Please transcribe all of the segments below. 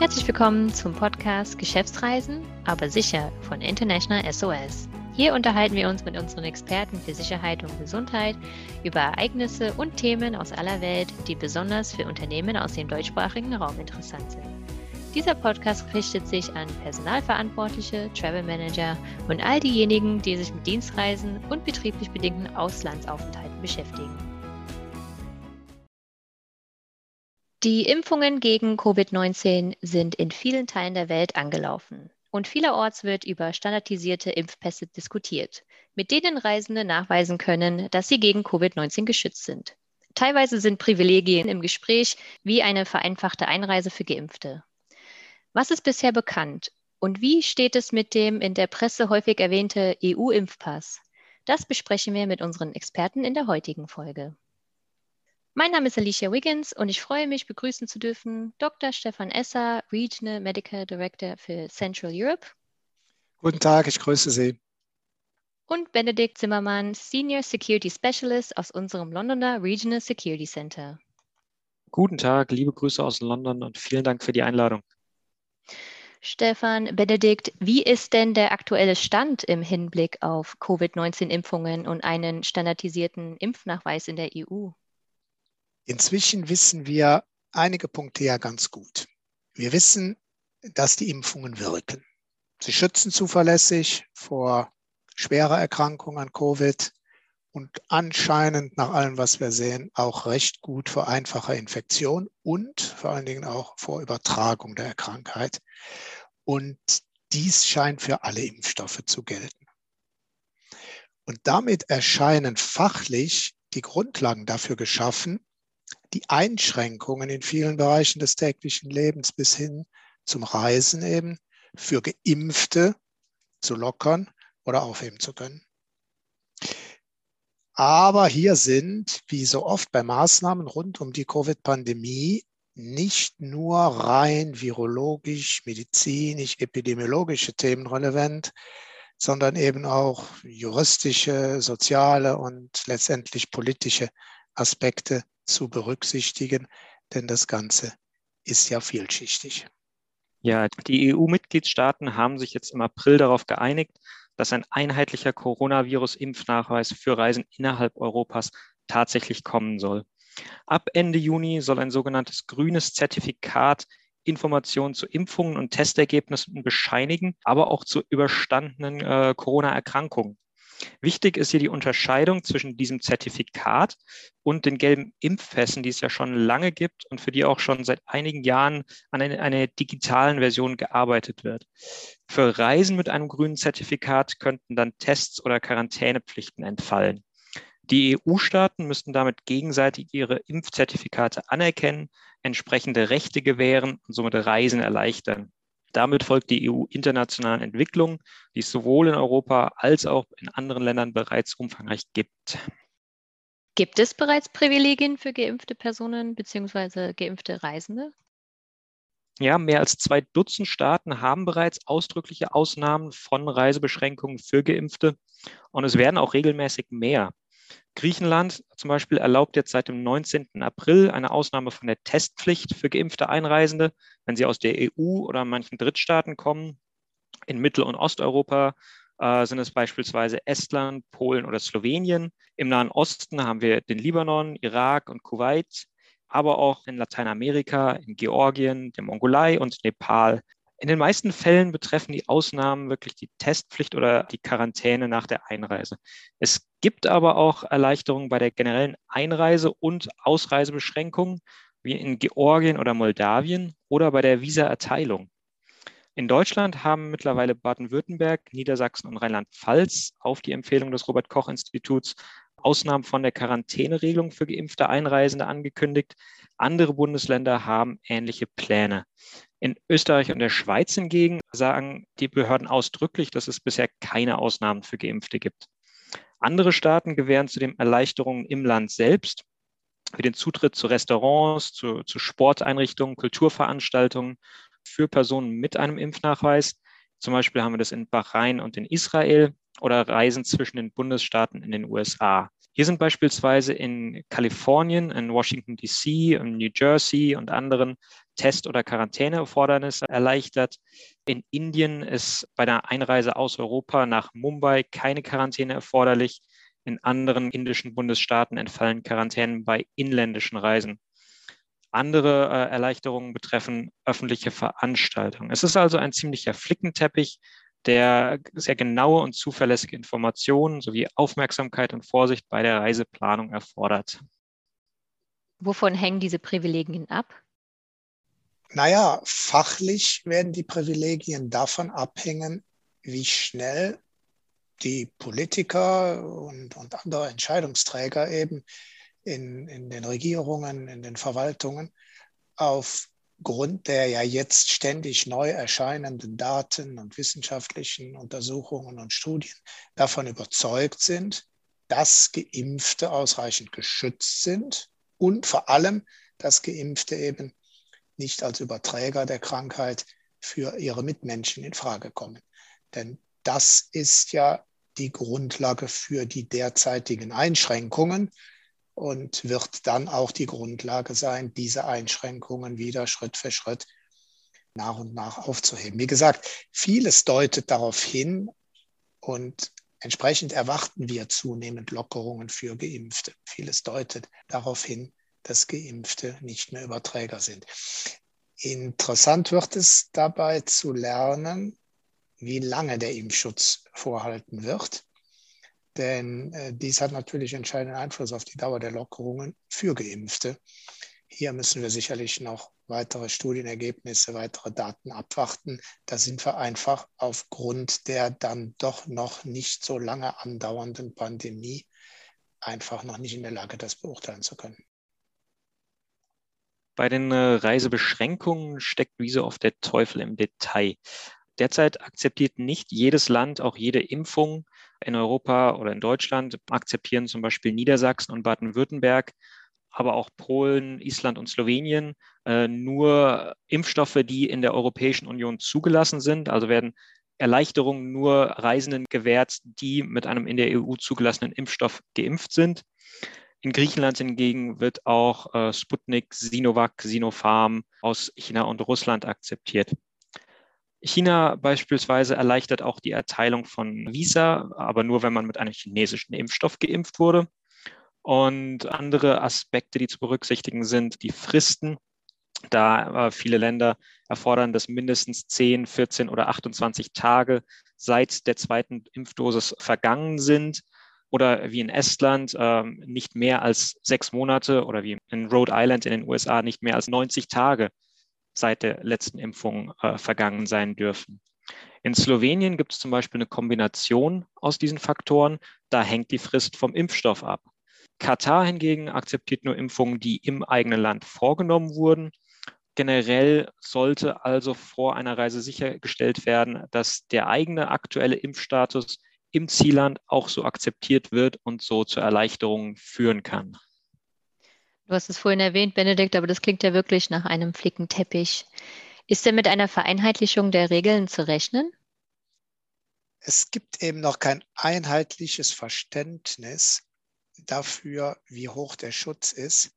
Herzlich willkommen zum Podcast Geschäftsreisen, aber sicher von International SOS. Hier unterhalten wir uns mit unseren Experten für Sicherheit und Gesundheit über Ereignisse und Themen aus aller Welt, die besonders für Unternehmen aus dem deutschsprachigen Raum interessant sind. Dieser Podcast richtet sich an Personalverantwortliche, Travel Manager und all diejenigen, die sich mit Dienstreisen und betrieblich bedingten Auslandsaufenthalten beschäftigen. Die Impfungen gegen Covid-19 sind in vielen Teilen der Welt angelaufen und vielerorts wird über standardisierte Impfpässe diskutiert, mit denen Reisende nachweisen können, dass sie gegen Covid-19 geschützt sind. Teilweise sind Privilegien im Gespräch wie eine vereinfachte Einreise für Geimpfte. Was ist bisher bekannt und wie steht es mit dem in der Presse häufig erwähnte EU-Impfpass? Das besprechen wir mit unseren Experten in der heutigen Folge. Mein Name ist Alicia Wiggins und ich freue mich, begrüßen zu dürfen Dr. Stefan Esser, Regional Medical Director für Central Europe. Guten Tag, ich grüße Sie. Und Benedikt Zimmermann, Senior Security Specialist aus unserem Londoner Regional Security Center. Guten Tag, liebe Grüße aus London und vielen Dank für die Einladung. Stefan, Benedikt, wie ist denn der aktuelle Stand im Hinblick auf Covid-19-Impfungen und einen standardisierten Impfnachweis in der EU? Inzwischen wissen wir einige Punkte ja ganz gut. Wir wissen, dass die Impfungen wirken. Sie schützen zuverlässig vor schwerer Erkrankung an Covid und anscheinend nach allem, was wir sehen, auch recht gut vor einfacher Infektion und vor allen Dingen auch vor Übertragung der Krankheit. Und dies scheint für alle Impfstoffe zu gelten. Und damit erscheinen fachlich die Grundlagen dafür geschaffen, die Einschränkungen in vielen Bereichen des täglichen Lebens bis hin zum Reisen eben für Geimpfte zu lockern oder aufheben zu können. Aber hier sind, wie so oft bei Maßnahmen rund um die Covid-Pandemie, nicht nur rein virologisch, medizinisch, epidemiologische Themen relevant, sondern eben auch juristische, soziale und letztendlich politische Aspekte zu berücksichtigen, denn das Ganze ist ja vielschichtig. Ja, die EU-Mitgliedstaaten haben sich jetzt im April darauf geeinigt, dass ein einheitlicher Coronavirus-Impfnachweis für Reisen innerhalb Europas tatsächlich kommen soll. Ab Ende Juni soll ein sogenanntes grünes Zertifikat Informationen zu Impfungen und Testergebnissen bescheinigen, aber auch zu überstandenen äh, Corona-Erkrankungen. Wichtig ist hier die Unterscheidung zwischen diesem Zertifikat und den gelben Impfpässen, die es ja schon lange gibt und für die auch schon seit einigen Jahren an einer eine digitalen Version gearbeitet wird. Für Reisen mit einem grünen Zertifikat könnten dann Tests oder Quarantänepflichten entfallen. Die EU-Staaten müssten damit gegenseitig ihre Impfzertifikate anerkennen, entsprechende Rechte gewähren und somit Reisen erleichtern. Damit folgt die EU internationalen Entwicklungen, die es sowohl in Europa als auch in anderen Ländern bereits umfangreich gibt. Gibt es bereits Privilegien für geimpfte Personen bzw. geimpfte Reisende? Ja, mehr als zwei Dutzend Staaten haben bereits ausdrückliche Ausnahmen von Reisebeschränkungen für Geimpfte und es werden auch regelmäßig mehr. Griechenland zum Beispiel erlaubt jetzt seit dem 19. April eine Ausnahme von der Testpflicht für geimpfte Einreisende, wenn sie aus der EU oder manchen Drittstaaten kommen. In Mittel- und Osteuropa äh, sind es beispielsweise Estland, Polen oder Slowenien. Im Nahen Osten haben wir den Libanon, Irak und Kuwait, aber auch in Lateinamerika, in Georgien, der Mongolei und Nepal in den meisten Fällen betreffen die Ausnahmen wirklich die Testpflicht oder die Quarantäne nach der Einreise. Es gibt aber auch Erleichterungen bei der generellen Einreise- und Ausreisebeschränkungen, wie in Georgien oder Moldawien oder bei der Visaerteilung. In Deutschland haben mittlerweile Baden-Württemberg, Niedersachsen und Rheinland-Pfalz auf die Empfehlung des Robert Koch Instituts Ausnahmen von der Quarantäneregelung für geimpfte Einreisende angekündigt. Andere Bundesländer haben ähnliche Pläne. In Österreich und der Schweiz hingegen sagen die Behörden ausdrücklich, dass es bisher keine Ausnahmen für Geimpfte gibt. Andere Staaten gewähren zudem Erleichterungen im Land selbst, wie den Zutritt zu Restaurants, zu, zu Sporteinrichtungen, Kulturveranstaltungen für Personen mit einem Impfnachweis. Zum Beispiel haben wir das in Bahrain und in Israel oder Reisen zwischen den Bundesstaaten in den USA. Hier sind beispielsweise in Kalifornien, in Washington DC, in New Jersey und anderen Test- oder Quarantäneerfordernisse erleichtert. In Indien ist bei der Einreise aus Europa nach Mumbai keine Quarantäne erforderlich. In anderen indischen Bundesstaaten entfallen Quarantänen bei inländischen Reisen. Andere äh, Erleichterungen betreffen öffentliche Veranstaltungen. Es ist also ein ziemlicher Flickenteppich, der sehr genaue und zuverlässige Informationen sowie Aufmerksamkeit und Vorsicht bei der Reiseplanung erfordert. Wovon hängen diese Privilegien ab? Naja, fachlich werden die Privilegien davon abhängen, wie schnell die Politiker und, und andere Entscheidungsträger eben in, in den Regierungen, in den Verwaltungen auf Grund der ja jetzt ständig neu erscheinenden Daten und wissenschaftlichen Untersuchungen und Studien davon überzeugt sind, dass Geimpfte ausreichend geschützt sind und vor allem, dass Geimpfte eben nicht als Überträger der Krankheit für ihre Mitmenschen in Frage kommen. Denn das ist ja die Grundlage für die derzeitigen Einschränkungen, und wird dann auch die Grundlage sein, diese Einschränkungen wieder Schritt für Schritt nach und nach aufzuheben. Wie gesagt, vieles deutet darauf hin und entsprechend erwarten wir zunehmend Lockerungen für Geimpfte. Vieles deutet darauf hin, dass Geimpfte nicht mehr Überträger sind. Interessant wird es dabei zu lernen, wie lange der Impfschutz vorhalten wird. Denn äh, dies hat natürlich entscheidenden Einfluss auf die Dauer der Lockerungen für Geimpfte. Hier müssen wir sicherlich noch weitere Studienergebnisse, weitere Daten abwarten. Da sind wir einfach aufgrund der dann doch noch nicht so lange andauernden Pandemie einfach noch nicht in der Lage, das beurteilen zu können. Bei den äh, Reisebeschränkungen steckt wie so oft der Teufel im Detail. Derzeit akzeptiert nicht jedes Land auch jede Impfung. In Europa oder in Deutschland akzeptieren zum Beispiel Niedersachsen und Baden-Württemberg, aber auch Polen, Island und Slowenien äh, nur Impfstoffe, die in der Europäischen Union zugelassen sind. Also werden Erleichterungen nur Reisenden gewährt, die mit einem in der EU zugelassenen Impfstoff geimpft sind. In Griechenland hingegen wird auch äh, Sputnik, Sinovac, Sinopharm aus China und Russland akzeptiert. China beispielsweise erleichtert auch die Erteilung von Visa, aber nur, wenn man mit einem chinesischen Impfstoff geimpft wurde. Und andere Aspekte, die zu berücksichtigen sind, die Fristen. Da äh, viele Länder erfordern, dass mindestens 10, 14 oder 28 Tage seit der zweiten Impfdosis vergangen sind oder wie in Estland äh, nicht mehr als sechs Monate oder wie in Rhode Island in den USA nicht mehr als 90 Tage seit der letzten Impfung äh, vergangen sein dürfen. In Slowenien gibt es zum Beispiel eine Kombination aus diesen Faktoren. Da hängt die Frist vom Impfstoff ab. Katar hingegen akzeptiert nur Impfungen, die im eigenen Land vorgenommen wurden. Generell sollte also vor einer Reise sichergestellt werden, dass der eigene aktuelle Impfstatus im Zielland auch so akzeptiert wird und so zur Erleichterung führen kann. Du hast es vorhin erwähnt, Benedikt, aber das klingt ja wirklich nach einem Flickenteppich. Ist denn mit einer Vereinheitlichung der Regeln zu rechnen? Es gibt eben noch kein einheitliches Verständnis dafür, wie hoch der Schutz ist.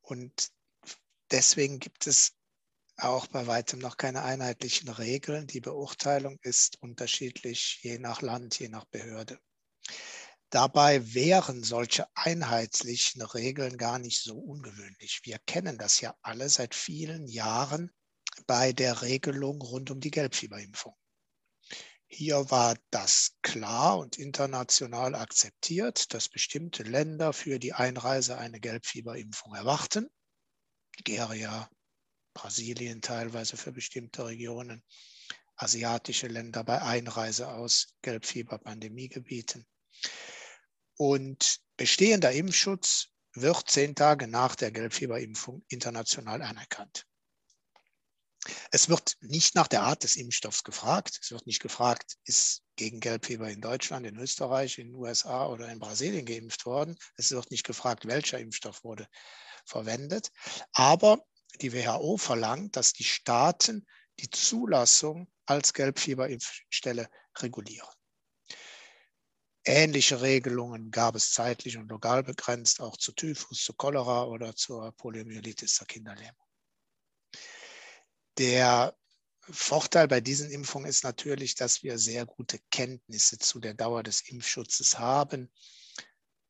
Und deswegen gibt es auch bei weitem noch keine einheitlichen Regeln. Die Beurteilung ist unterschiedlich je nach Land, je nach Behörde. Dabei wären solche einheitlichen Regeln gar nicht so ungewöhnlich. Wir kennen das ja alle seit vielen Jahren bei der Regelung rund um die Gelbfieberimpfung. Hier war das klar und international akzeptiert, dass bestimmte Länder für die Einreise eine Gelbfieberimpfung erwarten. Nigeria, Brasilien teilweise für bestimmte Regionen, asiatische Länder bei Einreise aus Gelbfieberpandemiegebieten. Und bestehender Impfschutz wird zehn Tage nach der Gelbfieberimpfung international anerkannt. Es wird nicht nach der Art des Impfstoffs gefragt. Es wird nicht gefragt, ist gegen Gelbfieber in Deutschland, in Österreich, in den USA oder in Brasilien geimpft worden. Es wird nicht gefragt, welcher Impfstoff wurde verwendet. Aber die WHO verlangt, dass die Staaten die Zulassung als Gelbfieberimpfstelle regulieren. Ähnliche Regelungen gab es zeitlich und lokal begrenzt auch zu Typhus, zu Cholera oder zur Poliomyelitis der Kinderlähmung. Der Vorteil bei diesen Impfungen ist natürlich, dass wir sehr gute Kenntnisse zu der Dauer des Impfschutzes haben,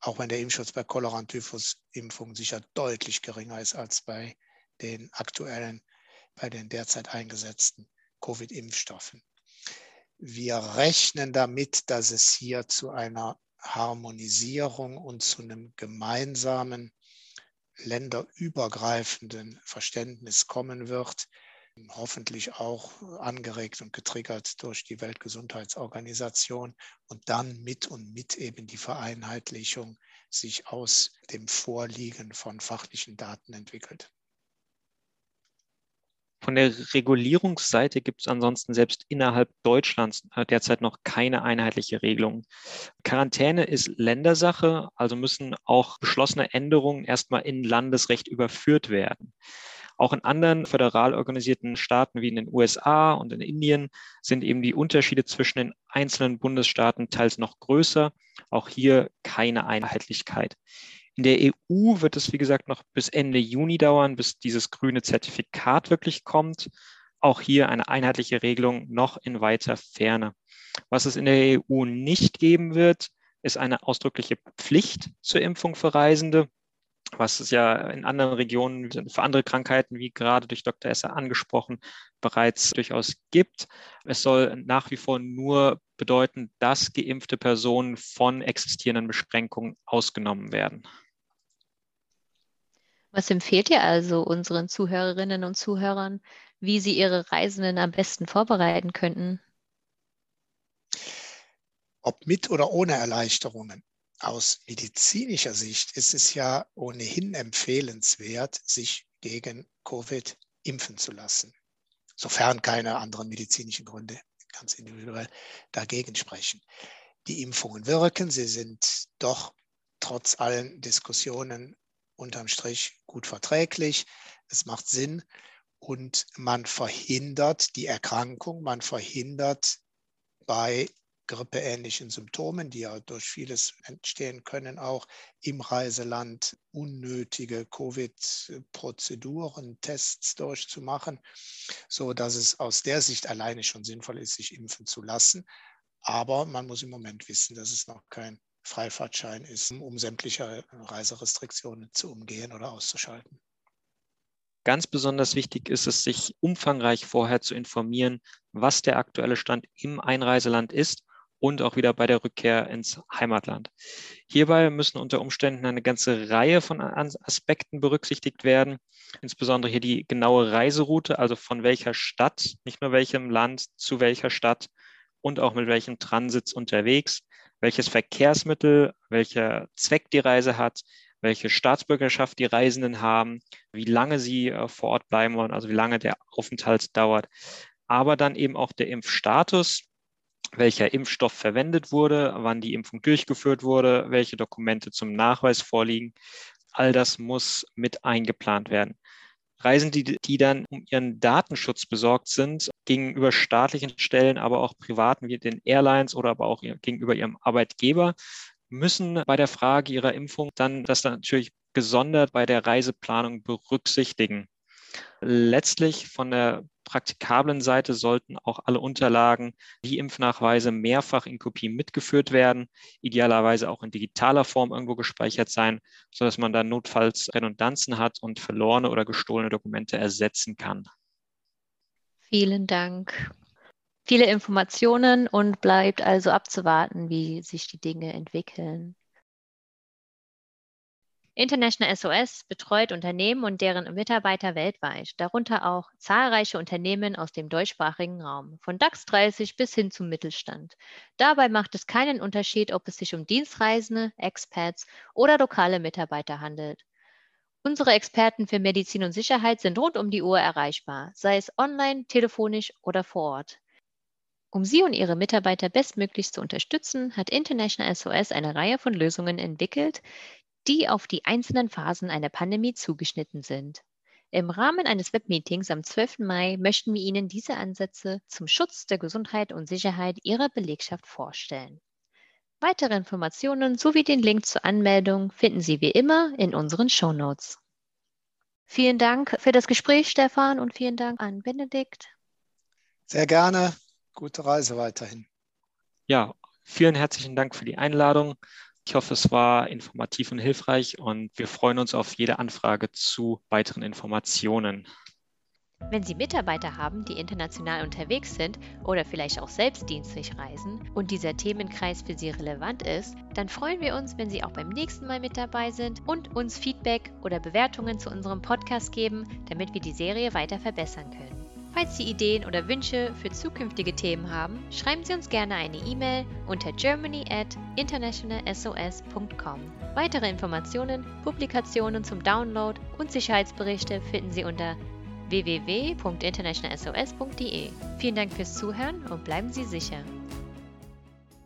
auch wenn der Impfschutz bei Cholera- und Typhus-Impfungen sicher deutlich geringer ist als bei den aktuellen, bei den derzeit eingesetzten Covid-Impfstoffen. Wir rechnen damit, dass es hier zu einer Harmonisierung und zu einem gemeinsamen länderübergreifenden Verständnis kommen wird, hoffentlich auch angeregt und getriggert durch die Weltgesundheitsorganisation und dann mit und mit eben die Vereinheitlichung sich aus dem Vorliegen von fachlichen Daten entwickelt. Von der Regulierungsseite gibt es ansonsten selbst innerhalb Deutschlands äh, derzeit noch keine einheitliche Regelung. Quarantäne ist Ländersache, also müssen auch beschlossene Änderungen erstmal in Landesrecht überführt werden. Auch in anderen föderal organisierten Staaten wie in den USA und in Indien sind eben die Unterschiede zwischen den einzelnen Bundesstaaten teils noch größer. Auch hier keine Einheitlichkeit. In der EU wird es, wie gesagt, noch bis Ende Juni dauern, bis dieses grüne Zertifikat wirklich kommt. Auch hier eine einheitliche Regelung noch in weiter Ferne. Was es in der EU nicht geben wird, ist eine ausdrückliche Pflicht zur Impfung für Reisende, was es ja in anderen Regionen für andere Krankheiten, wie gerade durch Dr. Esser angesprochen, bereits durchaus gibt. Es soll nach wie vor nur bedeuten, dass geimpfte Personen von existierenden Beschränkungen ausgenommen werden. Was empfiehlt ihr also unseren Zuhörerinnen und Zuhörern, wie sie ihre Reisenden am besten vorbereiten könnten? Ob mit oder ohne Erleichterungen. Aus medizinischer Sicht ist es ja ohnehin empfehlenswert, sich gegen Covid impfen zu lassen, sofern keine anderen medizinischen Gründe ganz individuell dagegen sprechen. Die Impfungen wirken, sie sind doch trotz allen Diskussionen unterm Strich gut verträglich, es macht Sinn und man verhindert die Erkrankung, man verhindert bei grippeähnlichen Symptomen, die ja durch vieles entstehen können, auch im Reiseland unnötige Covid-Prozeduren, Tests durchzumachen, so dass es aus der Sicht alleine schon sinnvoll ist, sich impfen zu lassen. Aber man muss im Moment wissen, dass es noch kein Freifahrtschein ist, um sämtliche Reiserestriktionen zu umgehen oder auszuschalten. Ganz besonders wichtig ist es, sich umfangreich vorher zu informieren, was der aktuelle Stand im Einreiseland ist und auch wieder bei der Rückkehr ins Heimatland. Hierbei müssen unter Umständen eine ganze Reihe von Aspekten berücksichtigt werden, insbesondere hier die genaue Reiseroute, also von welcher Stadt, nicht nur welchem Land zu welcher Stadt und auch mit welchem Transits unterwegs, welches Verkehrsmittel, welcher Zweck die Reise hat, welche Staatsbürgerschaft die Reisenden haben, wie lange sie äh, vor Ort bleiben wollen, also wie lange der Aufenthalt dauert, aber dann eben auch der Impfstatus, welcher Impfstoff verwendet wurde, wann die Impfung durchgeführt wurde, welche Dokumente zum Nachweis vorliegen. All das muss mit eingeplant werden. Reisen die, die dann um ihren Datenschutz besorgt sind, gegenüber staatlichen Stellen, aber auch privaten wie den Airlines oder aber auch gegenüber ihrem Arbeitgeber, müssen bei der Frage ihrer Impfung dann das dann natürlich gesondert bei der Reiseplanung berücksichtigen. Letztlich von der praktikablen Seite sollten auch alle Unterlagen wie Impfnachweise mehrfach in Kopie mitgeführt werden, idealerweise auch in digitaler Form irgendwo gespeichert sein, sodass man dann notfalls Redundanzen hat und verlorene oder gestohlene Dokumente ersetzen kann. Vielen Dank. Viele Informationen und bleibt also abzuwarten, wie sich die Dinge entwickeln. International SOS betreut Unternehmen und deren Mitarbeiter weltweit, darunter auch zahlreiche Unternehmen aus dem deutschsprachigen Raum, von DAX 30 bis hin zum Mittelstand. Dabei macht es keinen Unterschied, ob es sich um Dienstreisende, Expats oder lokale Mitarbeiter handelt. Unsere Experten für Medizin und Sicherheit sind rund um die Uhr erreichbar, sei es online, telefonisch oder vor Ort. Um Sie und Ihre Mitarbeiter bestmöglich zu unterstützen, hat International SOS eine Reihe von Lösungen entwickelt, die auf die einzelnen Phasen einer Pandemie zugeschnitten sind. Im Rahmen eines Webmeetings am 12. Mai möchten wir Ihnen diese Ansätze zum Schutz der Gesundheit und Sicherheit Ihrer Belegschaft vorstellen. Weitere Informationen sowie den Link zur Anmeldung finden Sie wie immer in unseren Show Notes. Vielen Dank für das Gespräch, Stefan, und vielen Dank an Benedikt. Sehr gerne. Gute Reise weiterhin. Ja, vielen herzlichen Dank für die Einladung. Ich hoffe, es war informativ und hilfreich und wir freuen uns auf jede Anfrage zu weiteren Informationen. Wenn Sie Mitarbeiter haben, die international unterwegs sind oder vielleicht auch selbst dienstlich reisen und dieser Themenkreis für Sie relevant ist, dann freuen wir uns, wenn Sie auch beim nächsten Mal mit dabei sind und uns Feedback oder Bewertungen zu unserem Podcast geben, damit wir die Serie weiter verbessern können. Falls Sie Ideen oder Wünsche für zukünftige Themen haben, schreiben Sie uns gerne eine E-Mail unter germany at internationalsos.com. Weitere Informationen, Publikationen zum Download und Sicherheitsberichte finden Sie unter www.internationalsos.de. Vielen Dank fürs Zuhören und bleiben Sie sicher.